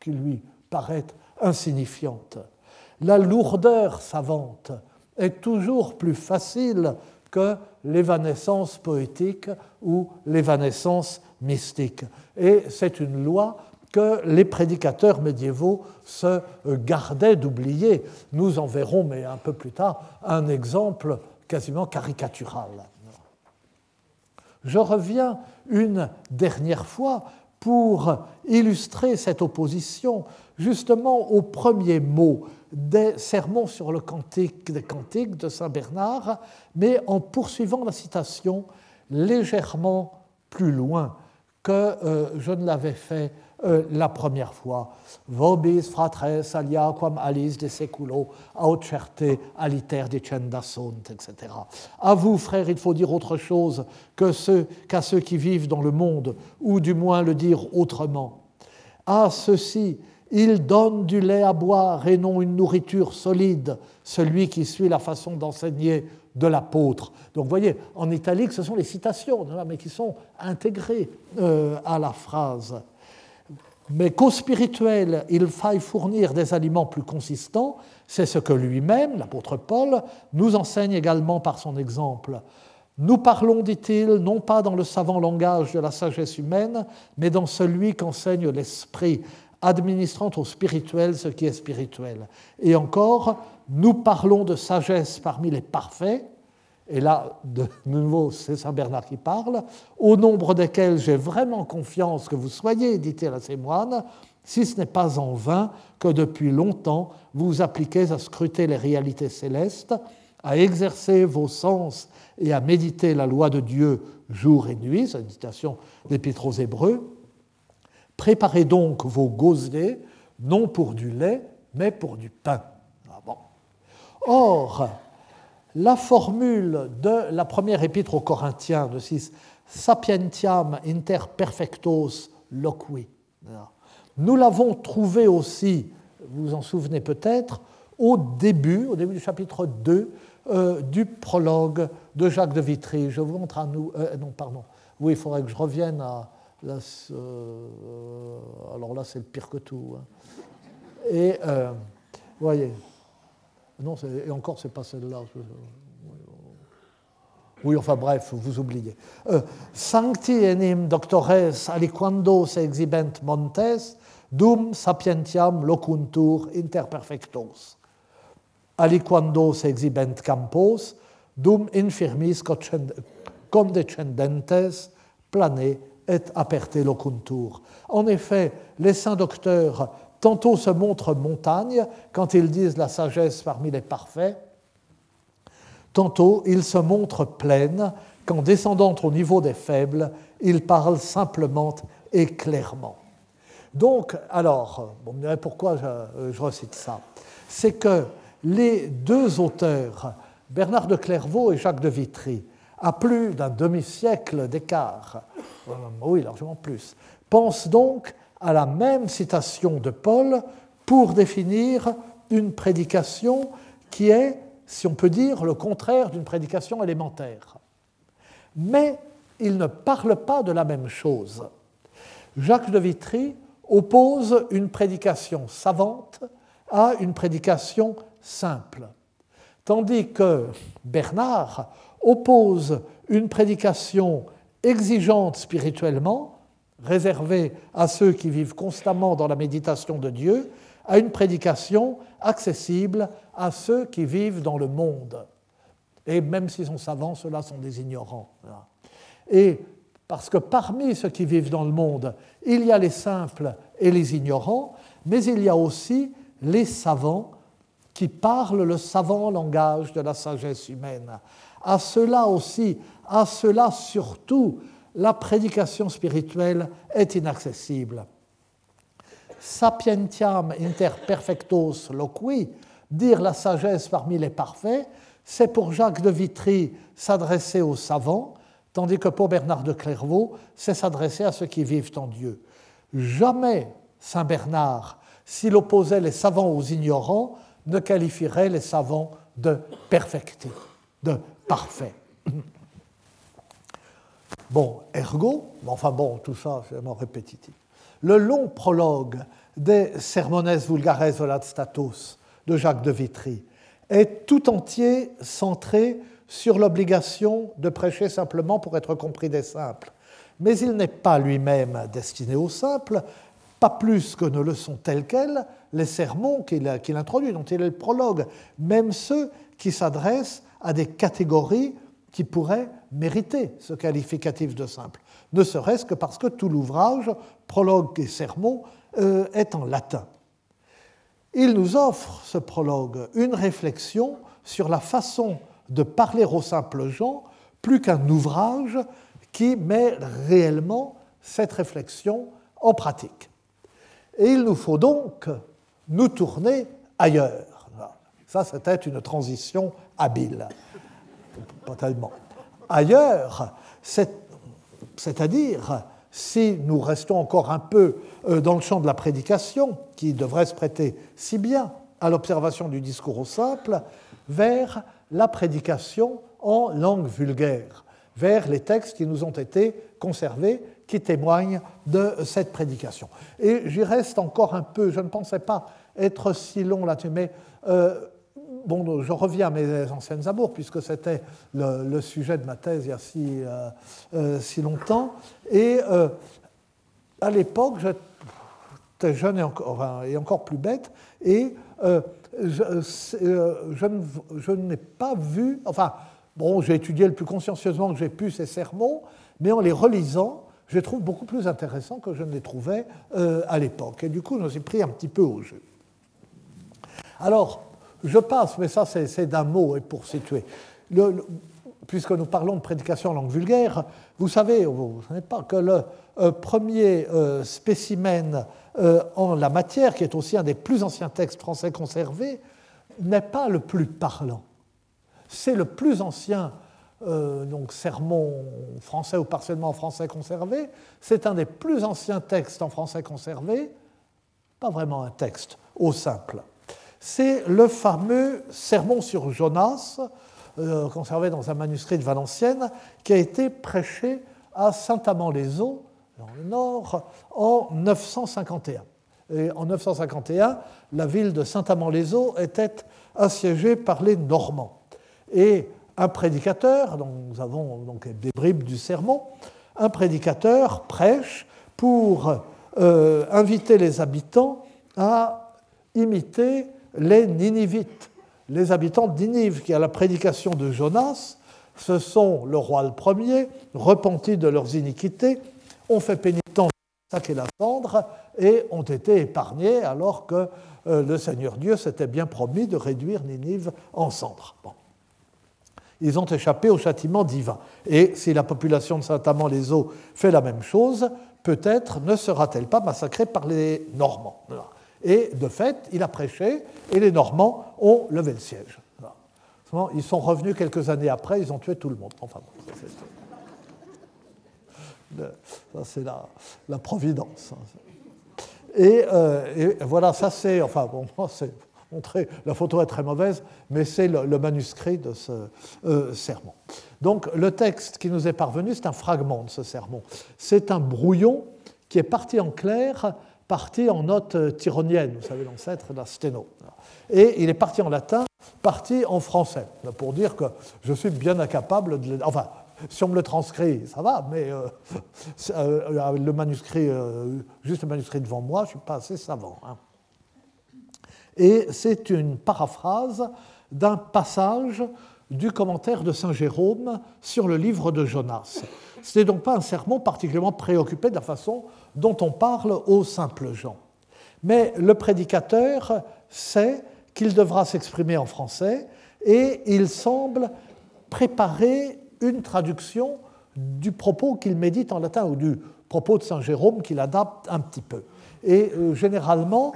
qui lui paraît insignifiante. La lourdeur savante est toujours plus facile que l'évanescence poétique ou l'évanescence mystique. Et c'est une loi que les prédicateurs médiévaux se gardaient d'oublier. Nous en verrons, mais un peu plus tard, un exemple quasiment caricatural. Je reviens une dernière fois pour illustrer cette opposition justement au premier mot des sermons sur le cantique des cantiques de Saint Bernard, mais en poursuivant la citation légèrement plus loin que euh, je ne l'avais fait euh, la première fois. Vobis fratres alia quam alis de seculo aucerte aliter dicenda sunt, etc. À vous, frères, il faut dire autre chose qu'à ceux, ceux qui vivent dans le monde, ou du moins le dire autrement. À ceux-ci, il donne du lait à boire et non une nourriture solide, celui qui suit la façon d'enseigner de l'apôtre. Donc vous voyez, en italique, ce sont les citations, mais qui sont intégrées euh, à la phrase mais qu'au spirituel, il faille fournir des aliments plus consistants, c'est ce que lui-même, l'apôtre Paul, nous enseigne également par son exemple. Nous parlons, dit-il, non pas dans le savant langage de la sagesse humaine, mais dans celui qu'enseigne l'esprit, administrant au spirituel ce qui est spirituel. Et encore, nous parlons de sagesse parmi les parfaits, et là, de nouveau, c'est Saint Bernard qui parle, au nombre desquels j'ai vraiment confiance que vous soyez, dit-il à ces moines, si ce n'est pas en vain que depuis longtemps vous vous appliquez à scruter les réalités célestes, à exercer vos sens et à méditer la loi de Dieu jour et nuit, c'est une citation d'Épître aux Hébreux. Préparez donc vos gosiers, non pour du lait, mais pour du pain. Ah. Or, la formule de la première épître aux Corinthiens de 6, sapientiam inter perfectos loqui. Nous l'avons trouvé aussi, vous vous en souvenez peut-être, au début, au début du chapitre 2 euh, du prologue de Jacques de Vitry. Je vous montre à nous. Euh, non, pardon. Oui, il faudrait que je revienne à. Euh, alors là, c'est le pire que tout. Hein. Et, vous voyez, non, et encore, c'est pas celle-là. Oui, enfin bref, vous oubliez. Euh, Sancti enim doctores aliquando se exhibent montes, dum sapientiam locuntur interperfectos. Aliquando se exhibent campos, dum infirmis condescendentes plane et aperte locuntur. En effet, les saints docteurs tantôt se montrent montagnes quand ils disent la sagesse parmi les parfaits, tantôt ils se montrent plaines quand descendant au niveau des faibles, ils parlent simplement et clairement. Donc, alors, pourquoi je, je recite ça C'est que les deux auteurs, Bernard de Clairvaux et Jacques de Vitry, à plus d'un demi-siècle d'écart, euh, oui, largement plus, pensent donc à la même citation de Paul pour définir une prédication qui est, si on peut dire, le contraire d'une prédication élémentaire. Mais il ne parle pas de la même chose. Jacques de Vitry oppose une prédication savante à une prédication simple, tandis que Bernard oppose une prédication exigeante spirituellement réservé à ceux qui vivent constamment dans la méditation de Dieu, à une prédication accessible à ceux qui vivent dans le monde. Et même s'ils sont savants, ceux-là sont des ignorants. Et parce que parmi ceux qui vivent dans le monde, il y a les simples et les ignorants, mais il y a aussi les savants qui parle le savant langage de la sagesse humaine. À cela aussi, à cela surtout, la prédication spirituelle est inaccessible. Sapientiam inter perfectos loqui, dire la sagesse parmi les parfaits, c'est pour Jacques de Vitry s'adresser aux savants, tandis que pour Bernard de Clairvaux, c'est s'adresser à ceux qui vivent en Dieu. Jamais Saint Bernard, s'il opposait les savants aux ignorants, ne qualifierait les savants de perfectés, de parfaits. Bon, ergo, enfin bon, tout ça, c'est vraiment répétitif. Le long prologue des Sermones Vulgares Volat Status de Jacques de Vitry est tout entier centré sur l'obligation de prêcher simplement pour être compris des simples. Mais il n'est pas lui-même destiné aux simples, pas plus que ne le sont tels quels les sermons qu'il introduit, dont il est le prologue, même ceux qui s'adressent à des catégories qui pourraient mériter ce qualificatif de simple, ne serait-ce que parce que tout l'ouvrage, prologue et sermon, euh, est en latin. Il nous offre, ce prologue, une réflexion sur la façon de parler aux simples gens, plus qu'un ouvrage qui met réellement cette réflexion en pratique. Et il nous faut donc nous tourner ailleurs. Ça, c'était une transition habile. Ailleurs, c'est-à-dire, si nous restons encore un peu euh, dans le champ de la prédication, qui devrait se prêter si bien à l'observation du discours au simple, vers la prédication en langue vulgaire, vers les textes qui nous ont été conservés, qui témoignent de cette prédication. Et j'y reste encore un peu, je ne pensais pas être si long là-dessus, mais euh, bon, je reviens à mes anciennes amours, puisque c'était le, sujet de ma thèse il y a si, euh, euh, longtemps. Et à l'époque, j'étais jeune et encore, et encore, plus bête, et je, je n'ai pas vu, enfin, bon, j'ai étudié le plus consciencieusement que j'ai pu ces sermons, mais en les relisant, je les trouve beaucoup plus intéressants que je ne les trouvais à l'époque. Et du coup, je nous ai pris un petit peu au jeu. Alors, je passe, mais ça c'est d'un mot et pour situer. puisque nous parlons de prédication en langue vulgaire, vous savez, vous savez pas que le euh, premier euh, spécimen euh, en la matière, qui est aussi un des plus anciens textes français conservés, n'est pas le plus parlant. C'est le plus ancien sermon français ou partiellement français conservé. C'est un des plus anciens textes en français conservé, pas vraiment un texte au simple c'est le fameux Sermon sur Jonas, euh, conservé dans un manuscrit de Valenciennes, qui a été prêché à Saint-Amand-les-Eaux, dans le nord, en 951. Et en 951, la ville de Saint-Amand-les-Eaux était assiégée par les Normands. Et un prédicateur, dont nous avons donc des bribes du sermon, un prédicateur prêche pour euh, inviter les habitants à imiter les Ninivites, les habitants de Ninive, qui à la prédication de Jonas, ce sont le roi le premier, repentis de leurs iniquités, ont fait pénitence et la cendre et ont été épargnés alors que euh, le Seigneur Dieu s'était bien promis de réduire Ninive en cendres. Ils ont échappé au châtiment divin. Et si la population de Saint-Amand-les-Eaux fait la même chose, peut-être ne sera-t-elle pas massacrée par les Normands. Et de fait, il a prêché et les Normands ont levé le siège. Ils sont revenus quelques années après, ils ont tué tout le monde. Enfin, ça c'est la, providence. Et, euh, et, voilà, ça c'est, enfin bon, c'est montré, la photo est très mauvaise, mais c'est le, manuscrit de ce euh, sermon. Donc le texte qui nous est parvenu, c'est un fragment de ce sermon. C'est un brouillon qui est parti en clair parti en note tyronienne, vous savez, l'ancêtre la sténo. Et il est parti en latin, parti en français, pour dire que je suis bien incapable de... Enfin, si on me le transcrit, ça va, mais euh, euh, le manuscrit, euh, juste le manuscrit devant moi, je ne suis pas assez savant. Hein. Et c'est une paraphrase d'un passage du commentaire de Saint Jérôme sur le livre de Jonas. Ce n'est donc pas un sermon particulièrement préoccupé de la façon dont on parle aux simples gens. Mais le prédicateur sait qu'il devra s'exprimer en français et il semble préparer une traduction du propos qu'il médite en latin ou du propos de Saint Jérôme qu'il adapte un petit peu. Et euh, généralement,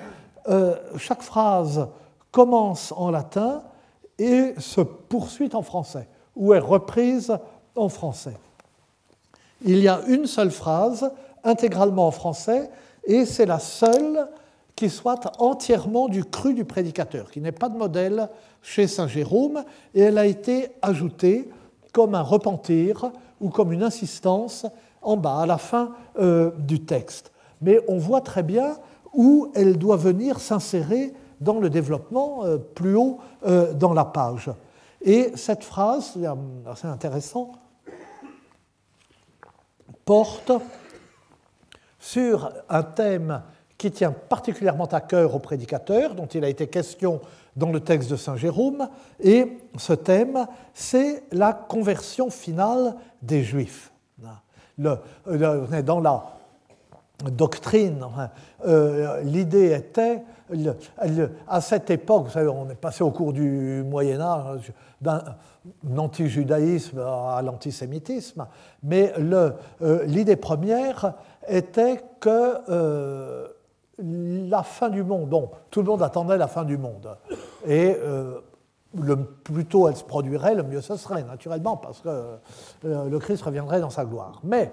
euh, chaque phrase commence en latin et se poursuit en français ou est reprise en français. Il y a une seule phrase intégralement en français et c'est la seule qui soit entièrement du cru du prédicateur, qui n'est pas de modèle chez Saint Jérôme, et elle a été ajoutée comme un repentir ou comme une insistance en bas, à la fin euh, du texte. Mais on voit très bien où elle doit venir s'insérer dans le développement euh, plus haut euh, dans la page. Et cette phrase, c'est intéressant, porte sur un thème qui tient particulièrement à cœur au prédicateur, dont il a été question dans le texte de Saint Jérôme, et ce thème, c'est la conversion finale des Juifs. Dans la doctrine, euh, l'idée était, à cette époque, vous savez, on est passé au cours du Moyen Âge d'un anti-judaïsme à l'antisémitisme, mais euh, l'idée première était que euh, la fin du monde, bon, tout le monde attendait la fin du monde, et le plus tôt elle se produirait, le mieux ce serait, naturellement, parce que le Christ reviendrait dans sa gloire. Mais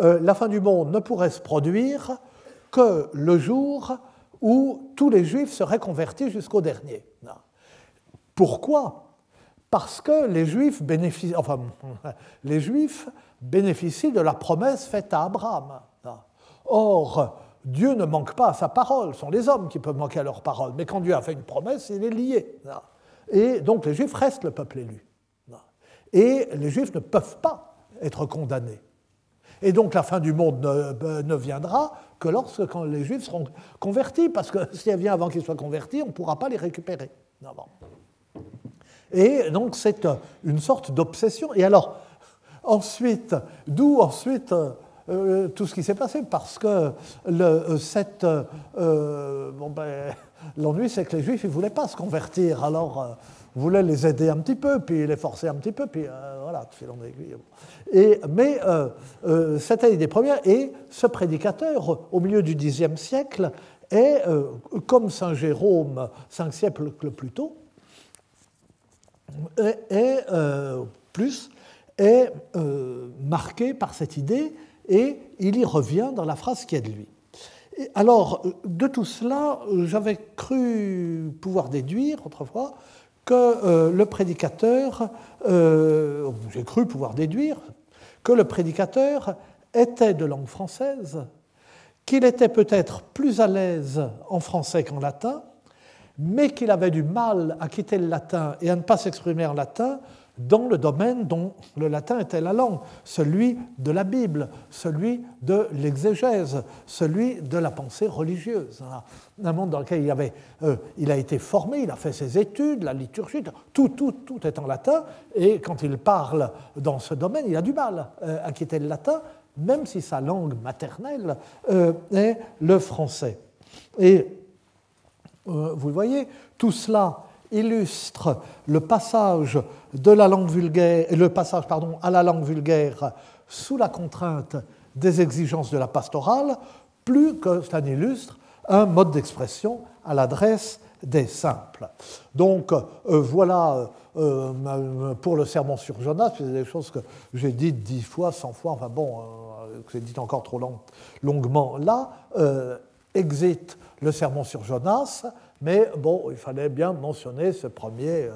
euh, la fin du monde ne pourrait se produire que le jour où tous les juifs seraient convertis jusqu'au dernier. Pourquoi? Parce que les juifs, bénéficient, enfin, les juifs bénéficient de la promesse faite à Abraham. Or, Dieu ne manque pas à sa parole, ce sont les hommes qui peuvent manquer à leur parole, mais quand Dieu a fait une promesse, il est lié. Et donc les juifs restent le peuple élu. Et les juifs ne peuvent pas être condamnés. Et donc la fin du monde ne, ne viendra que lorsque les Juifs seront convertis, parce que si elle vient avant qu'ils soient convertis, on ne pourra pas les récupérer. Et donc c'est une sorte d'obsession. Et alors, ensuite, d'où ensuite euh, tout ce qui s'est passé? Parce que euh, ben, l'ennui, c'est que les Juifs ne voulaient pas se convertir. Alors, euh, voulait les aider un petit peu, puis les forcer un petit peu, puis euh, voilà, fil en aiguille. Et, mais euh, euh, c'était l'idée première, et ce prédicateur, au milieu du Xe siècle, est, comme Saint Jérôme, cinq siècles plus tôt, est, plus, est marqué par cette idée, et il y revient dans la phrase qui est de lui. alors, de tout cela, j'avais cru pouvoir déduire autrefois que euh, le prédicateur, euh, j'ai cru pouvoir déduire, que le prédicateur était de langue française, qu'il était peut-être plus à l'aise en français qu'en latin, mais qu'il avait du mal à quitter le latin et à ne pas s'exprimer en latin dans le domaine dont le latin était la langue, celui de la Bible, celui de l'exégèse, celui de la pensée religieuse. Un monde dans lequel il, avait, euh, il a été formé, il a fait ses études, la liturgie, tout, tout, tout est en latin, et quand il parle dans ce domaine, il a du mal euh, à quitter le latin, même si sa langue maternelle euh, est le français. Et vous le voyez, tout cela illustre le passage, de la langue vulgaire, le passage pardon, à la langue vulgaire sous la contrainte des exigences de la pastorale, plus que cela n'illustre un mode d'expression à l'adresse des simples. Donc euh, voilà euh, pour le sermon sur Jonas, c'est des choses que j'ai dites dix fois, cent fois, enfin bon, euh, que j'ai dites encore trop longuement là. exit le sermon sur Jonas, mais bon, il fallait bien mentionner ce premier euh,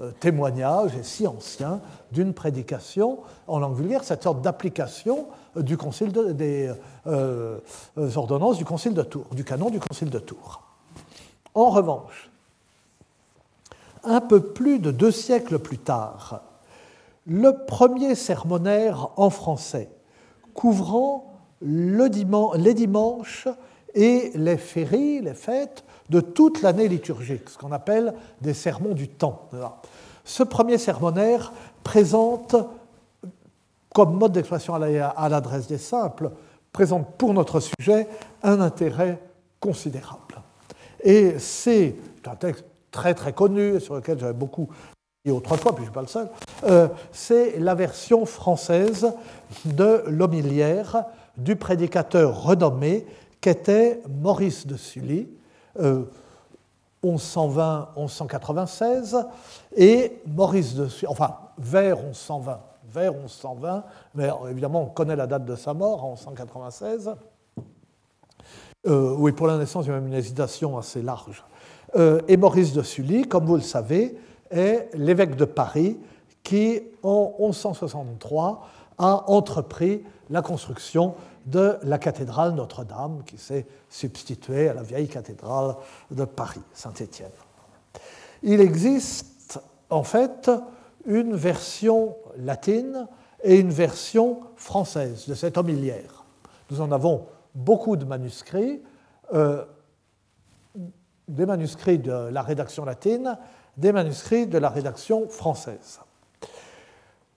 euh, témoignage, et si ancien, d'une prédication en langue vulgaire, cette sorte d'application euh, du concile des ordonnances du concile de Tours, du canon du concile de Tours. En revanche, un peu plus de deux siècles plus tard, le premier sermonnaire en français, couvrant le les dimanches et les féries, les fêtes de toute l'année liturgique, ce qu'on appelle des sermons du temps. Ce premier sermonnaire présente, comme mode d'expression à l'adresse des simples, présente pour notre sujet un intérêt considérable. Et c'est un texte très très connu, sur lequel j'avais beaucoup dit autrefois, puis je ne suis pas le seul, euh, c'est la version française de l'homilière du prédicateur renommé qu'était Maurice de Sully, 1120-1196, et Maurice de Sully, enfin vers 1120, vers 1120, mais évidemment on connaît la date de sa mort, en 1196. Euh, oui, pour la naissance, il y a même une hésitation assez large. Euh, et Maurice de Sully, comme vous le savez, est l'évêque de Paris qui, en 1163, a entrepris la construction de la cathédrale Notre-Dame, qui s'est substituée à la vieille cathédrale de Paris, Saint-Étienne. Il existe en fait une version latine et une version française de cette homilière. Nous en avons beaucoup de manuscrits, euh, des manuscrits de la rédaction latine, des manuscrits de la rédaction française.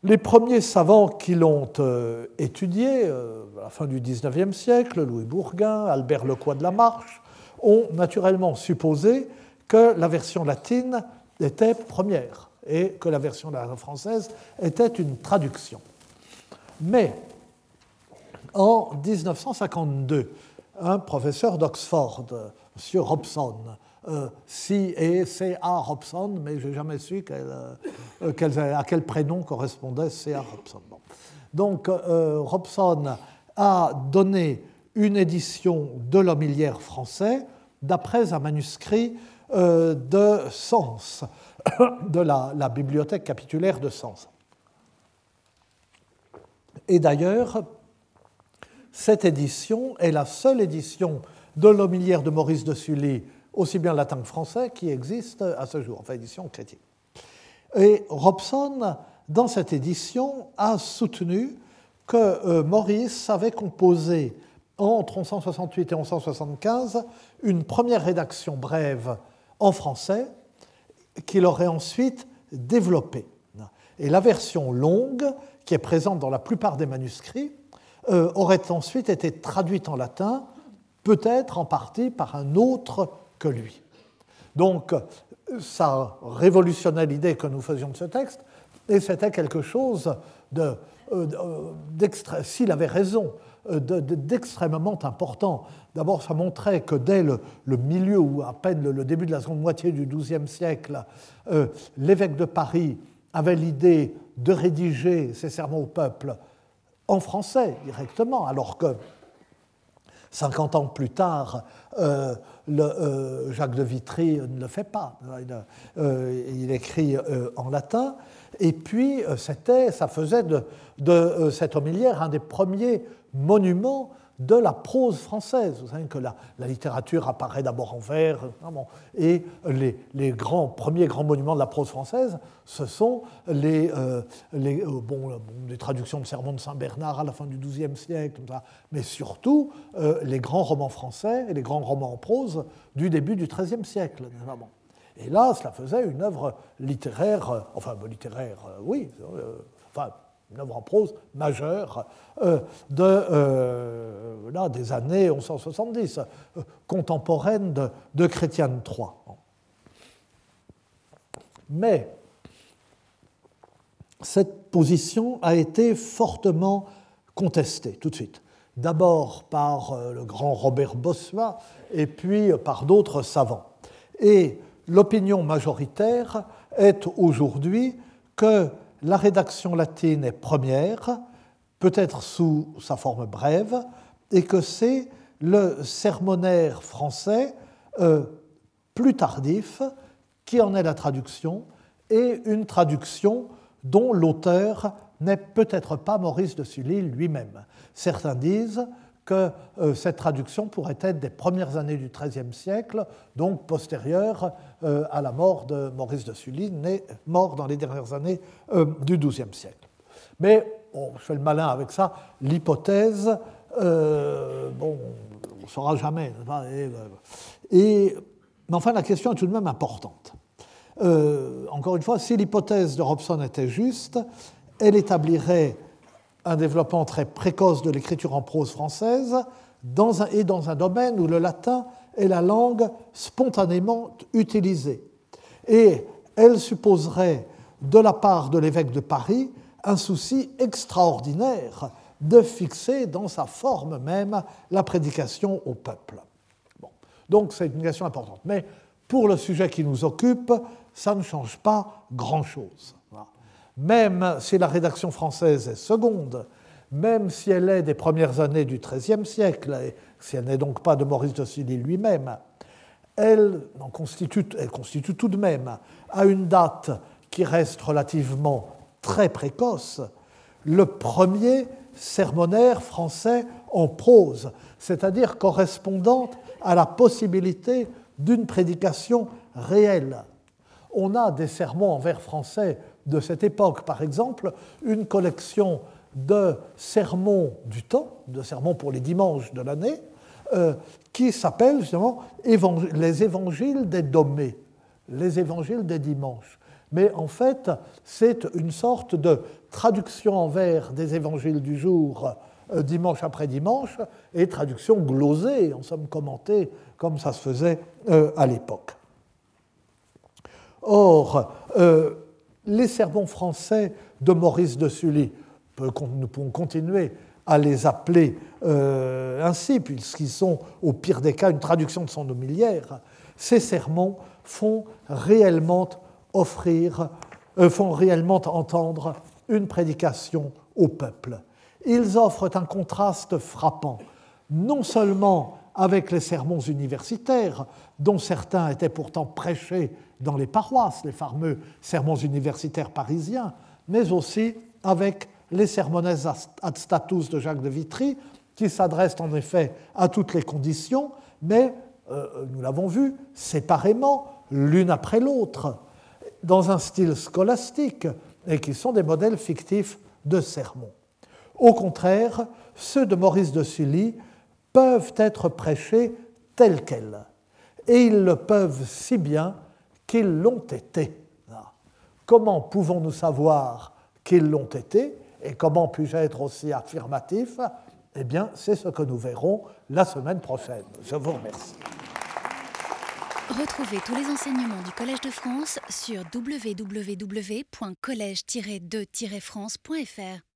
Les premiers savants qui l'ont euh, étudié, euh, à la fin du XIXe siècle, Louis Bourguin, Albert Lecoy de la Marche, ont naturellement supposé que la version latine était première et que la version française était une traduction. Mais en 1952, un professeur d'Oxford, M. Robson, euh, C et C.A. Robson, mais je n'ai jamais su euh, à quel prénom correspondait C.A. Robson. Donc euh, Robson a donné une édition de l'homilière français d'après un manuscrit de Sens, de la, la, bibliothèque capitulaire de Sens. Et d'ailleurs, cette édition est la seule édition de l'homilière de Maurice de Sully aussi bien latin que français, qui existe à ce jour, enfin édition chrétienne. Et Robson, dans cette édition, a soutenu que euh, Maurice avait composé entre 1168 et 1175 une première rédaction brève en français qu'il aurait ensuite développée. Et la version longue, qui est présente dans la plupart des manuscrits, euh, aurait ensuite été traduite en latin, peut-être en partie par un autre que lui. Donc, ça révolutionnait l'idée que nous faisions de ce texte, et c'était quelque chose de, euh, euh, s'il avait raison, euh, d'extrêmement important. D'abord, ça montrait que dès le, milieu ou à peine le, début de la seconde moitié du XIIe siècle, l'évêque de Paris avait l'idée de rédiger ses sermons au peuple en français directement, alors que 50 ans plus tard, euh, euh, Jacques de Vitry ne le fait pas. Il, euh, écrit en latin. Et puis, ça faisait de, de cette homilière un des premiers monuments de la prose française. Vous savez que la, littérature apparaît d'abord en vers, et les, grands, premiers grands monuments de la prose française, ce sont les, euh, euh, bon, traductions de sermons de Saint-Bernard à la fin du XIIe siècle, mais surtout euh, les grands romans français et les grands romans en prose du début du XIIIe siècle. Et là, cela faisait une œuvre littéraire, enfin littéraire, oui, enfin une œuvre en prose majeure euh, de, euh, là, des années 1170, euh, contemporaine de, de Chrétienne III. Mais cette position a été fortement contestée tout de suite. D'abord par le grand Robert Bossuet et puis par d'autres savants. Et l'opinion majoritaire est aujourd'hui que la rédaction latine est première, peut-être sous sa forme brève, et que c'est le sermonaire français euh, plus tardif qui en est la traduction, et une traduction dont l'auteur n'est peut-être pas Maurice de Sully lui-même. Certains disent que euh, cette traduction pourrait être des premières années du XIIIe siècle, donc postérieure euh, à la mort de Maurice de Sully, né, mort dans les dernières années euh, du XIIe siècle. Mais, je fais le malin avec ça, l'hypothèse, bon, on ne saura jamais. Et, mais enfin, la question est tout de même importante. encore une fois, si l'hypothèse de Robson était juste, elle établirait un développement très précoce de l'écriture en prose française dans un, et dans un domaine où le latin est la langue spontanément utilisée. Et elle supposerait de la part de l'évêque de Paris un souci extraordinaire de fixer dans sa forme même la prédication au peuple. Donc c'est une question importante. Mais pour le sujet qui nous occupe, ça ne change pas grand-chose. Même si la rédaction française est seconde, même si elle est des premières années du XIIIe siècle, et si elle n'est donc pas de Maurice de Sully lui-même, elle, constitue, elle constitue tout de même, à une date qui reste relativement très précoce, le premier sermonnaire français en prose, c'est-à-dire correspondante à la possibilité d'une prédication réelle. On a des sermons en vers français de cette époque, par exemple, une collection de sermons du temps, de sermons pour les dimanches de l'année, euh, qui s'appelle justement les évangiles des dommés, les évangiles des dimanches. Mais en fait, c'est une sorte de traduction en vers des évangiles du jour, euh, dimanche après dimanche, et traduction glosée, en somme commentée, comme ça se faisait euh, à l'époque. Or, les sermons français de Maurice de Sully, nous pouvons continuer à les appeler euh, ainsi, puisqu'ils sont au pire des cas une traduction de son homilière, ces sermons font réellement offrir, euh, font réellement entendre une prédication au peuple. Ils offrent un contraste frappant, non seulement avec les sermons universitaires, dont certains étaient pourtant prêchés dans les paroisses, les fameux sermons universitaires parisiens, mais aussi avec les sermones ad status de Jacques de Vitry, qui s'adressent en effet à toutes les conditions, mais, euh, nous l'avons vu, séparément, l'une après l'autre, dans un style scolastique, et qui sont des modèles fictifs de sermons. Au contraire, ceux de Maurice de Sully peuvent être prêchés tels quels, et ils le peuvent si bien qu'ils l'ont été. Comment pouvons-nous savoir qu'ils l'ont été et comment puis-je être aussi affirmatif? Eh bien, c'est ce que nous verrons la semaine prochaine. Je vous remercie. Retrouvez tous les enseignements du Collège de France sur www.colège-2-france.fr.